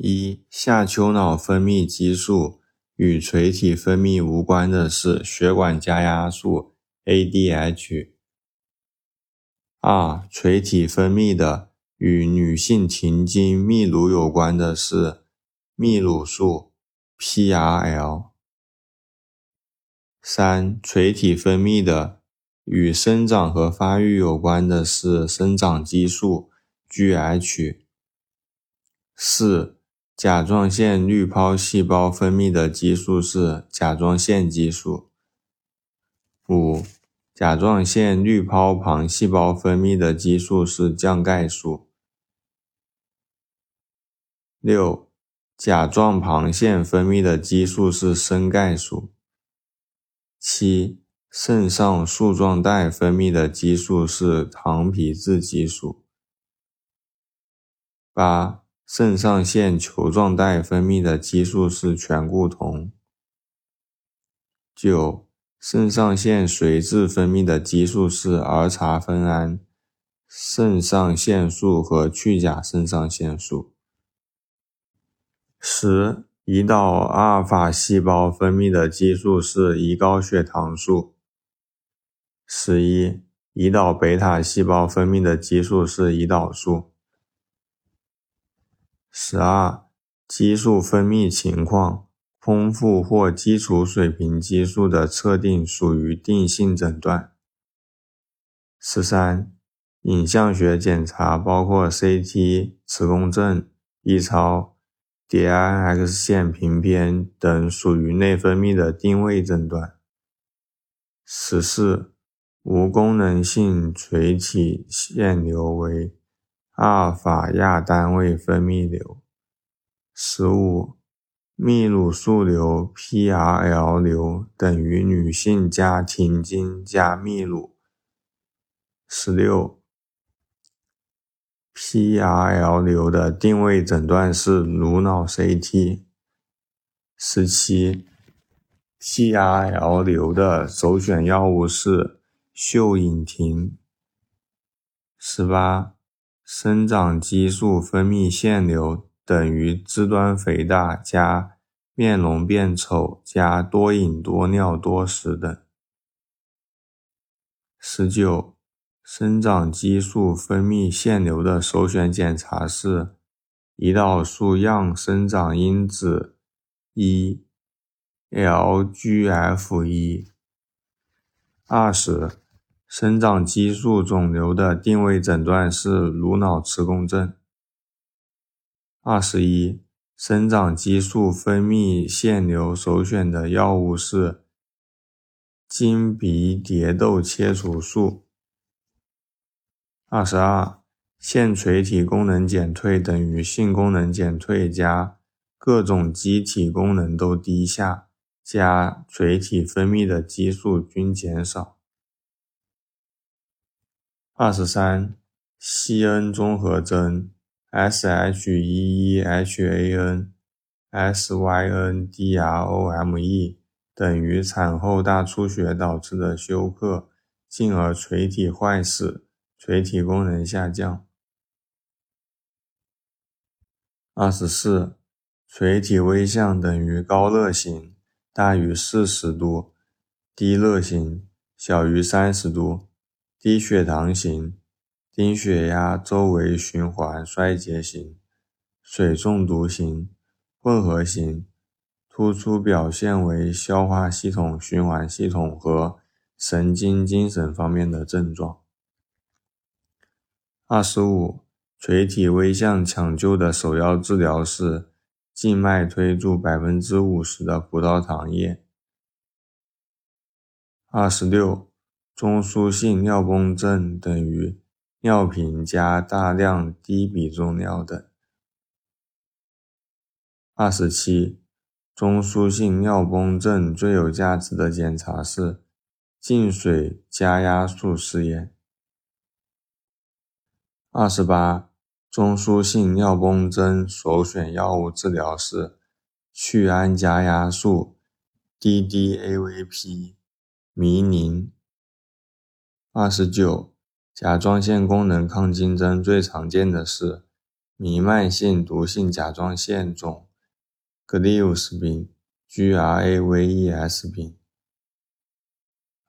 一、下丘脑分泌激素与垂体分泌无关的是血管加压素 （ADH）。二、垂体分泌的与女性停经泌乳有关的是泌乳素 （PRL）。三、垂体分泌的与生长和发育有关的是生长激素 （GH）。四、甲状腺滤泡细胞分泌的激素是甲状腺激素。五、甲状腺滤泡旁细胞分泌的激素是降钙素。六、甲状旁腺分泌的激素是升钙素。七、肾上树状带分泌的激素是糖皮质激素。八、肾上腺球状带分泌的激素是醛固酮。九、肾上腺髓质分泌的激素是儿茶酚胺、肾上腺素和去甲肾上腺素。十、胰岛阿尔法细胞分泌的激素是胰高血糖素。十一、胰岛贝塔细胞分泌的激素是胰岛素。十二、激素分泌情况，空腹或基础水平激素的测定属于定性诊断。十三、影像学检查包括 CT、磁共振、B 超、叠氨 X 线平片等，属于内分泌的定位诊断。十四、无功能性垂体腺瘤为阿尔法亚单位分泌瘤。十五、泌乳素瘤 （PRL 瘤）等于女性加停经加泌乳。十六、PRL 瘤的定位诊断是颅脑 CT。十七、PRL 瘤的首选药物是溴隐婷。十八、生长激素分泌腺瘤。等于肢端肥大加面容变丑加多饮多尿多食等。十九、生长激素分泌腺瘤的首选检查是胰岛素样生长因子一 （LGF 一）。二十、生长激素肿瘤的定位诊断是颅脑磁共振。二十一、生长激素分泌腺瘤首选的药物是金鼻蝶豆切除术。二十二、腺垂体功能减退等于性功能减退加各种机体功能都低下加垂体分泌的激素均减少。二十三、西恩综合征。（S H E E H A N S Y N D R O M E） 等于产后大出血导致的休克，进而垂体坏死，垂体功能下降。二十四，垂体微象等于高热型，大于四十度；低热型，小于三十度；低血糖型。低血压、周围循环衰竭型、水中毒型、混合型，突出表现为消化系统、循环系统和神经精神方面的症状。二十五，垂体微象抢救的首要治疗是静脉推注百分之五十的葡萄糖液。二十六，中枢性尿崩症等于。尿频加大量低比重尿等。二十七，中枢性尿崩症最有价值的检查是进水加压素试验。二十八，中枢性尿崩症首选药物治疗是去氨加压素 （DDAVP） 迷宁。二十九。甲状腺功能亢进症最常见的是弥漫性毒性甲状腺肿 （Graves 病 ）（Graves 病）。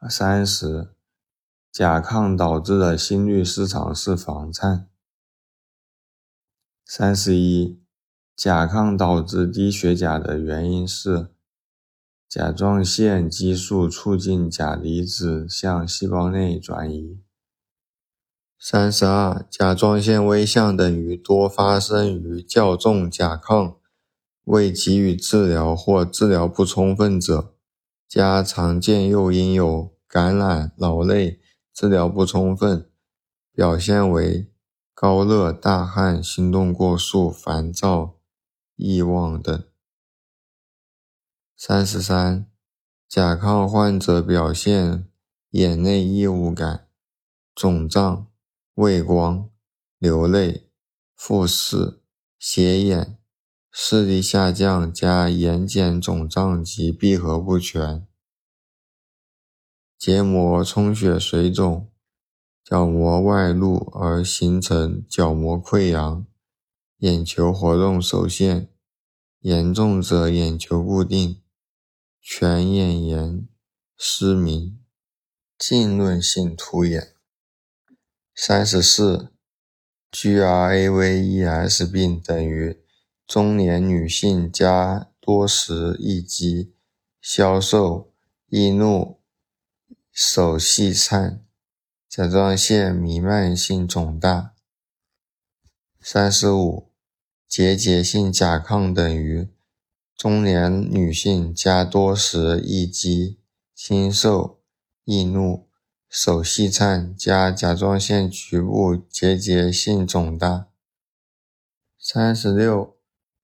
三十，甲亢导致的心律失常是房颤。三十一，甲亢导致低血钾的原因是甲状腺激素促进钾离子向细胞内转移。三十二，甲状腺微象等于多发生于较重甲亢未给予治疗或治疗不充分者，加常见诱因有感染、劳累、治疗不充分，表现为高热、大汗、心动过速、烦躁、易忘等。三十三，甲亢患者表现眼内异物感、肿胀。畏光、流泪、复视、斜眼、视力下降加眼睑肿胀及闭合不全、结膜充血水肿、角膜外露而形成角膜溃疡、眼球活动受限，严重者眼球固定、全眼炎、失明、浸润性突眼。三十四，GRAVES 病等于中年女性加多食易饥、消瘦、易怒、手细颤、甲状腺弥漫性肿大。三十五，结节性甲亢等于中年女性加多食易饥、清瘦、易怒。手细颤加甲状腺局部结节性肿大。三十六，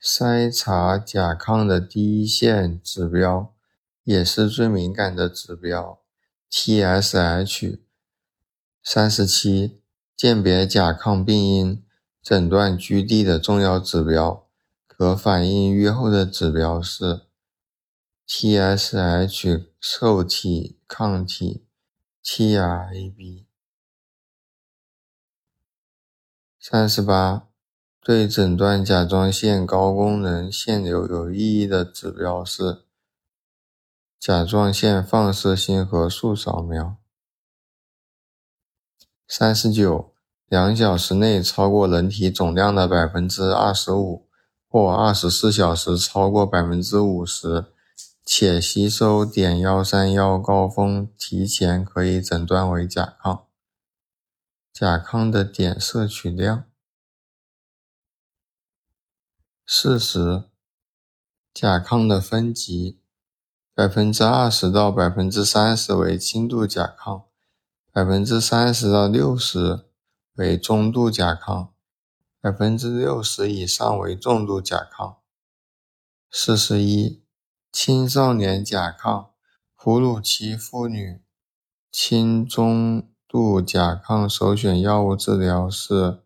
筛查甲亢的第一线指标，也是最敏感的指标，TSH。三十七，鉴别甲亢病因、诊断居地的重要指标，可反映预后的指标是 TSH 受体抗体。TRAb。三十八，对诊断甲状腺高功能腺瘤有意义的指标是甲状腺放射性核素扫描。三十九，两小时内超过人体总量的百分之二十五，或二十四小时超过百分之五十。且吸收碘幺三幺高峰提前，可以诊断为甲亢。甲亢的碘摄取量。四十，甲亢的分级，百分之二十到百分之三十为轻度甲亢，百分之三十到六十为中度甲亢，百分之六十以上为重度甲亢。四十一。青少年甲亢、哺乳期妇女、轻中度甲亢首选药物治疗是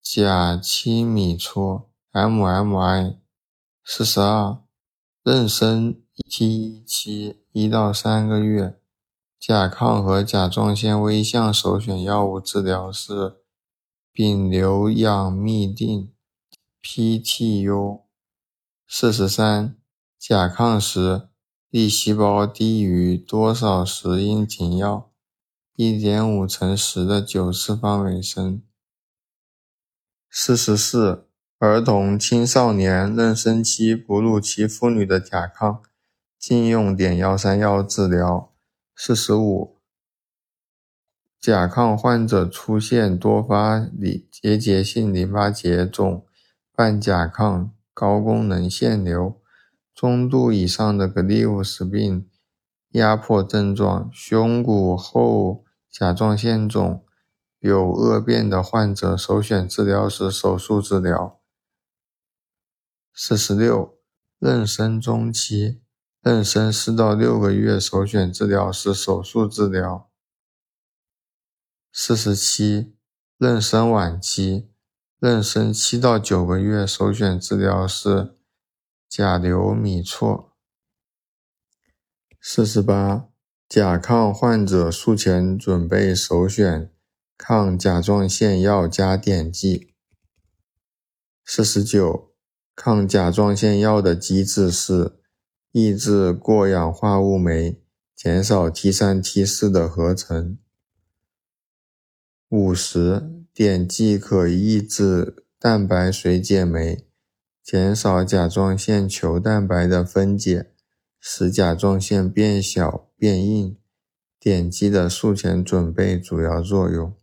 甲期米唑 （MMI）。四十二，妊娠期期一到三个月，甲亢和甲状腺微象首选药物治疗是丙硫氧嘧啶 （PTU）。四十三。甲亢时，粒细胞低于多少时应停药？一点五乘十的九次方每升。四十四，儿童、青少年、妊娠期、哺乳期妇女的甲亢，禁用碘幺三幺治疗。四十五，甲亢患者出现多发里结节性淋巴结肿、伴甲亢、高功能腺瘤。中度以上的格里乌斯病压迫症状，胸骨后甲状腺肿有恶变的患者，首选治疗是手术治疗。四十六，妊娠中期，妊娠四到六个月，首选治疗是手术治疗。四十七，妊娠晚期，妊娠七到九个月，首选治疗是。甲硫米唑。四十八，甲亢患者术前准备首选抗甲状腺药加碘剂。四十九，抗甲状腺药的机制是抑制过氧化物酶，减少 T 三 T 四的合成。五十，碘剂可抑制蛋白水解酶，减少甲状腺球蛋白的分解，使甲状腺变小变硬。碘剂的术前准备主要作用。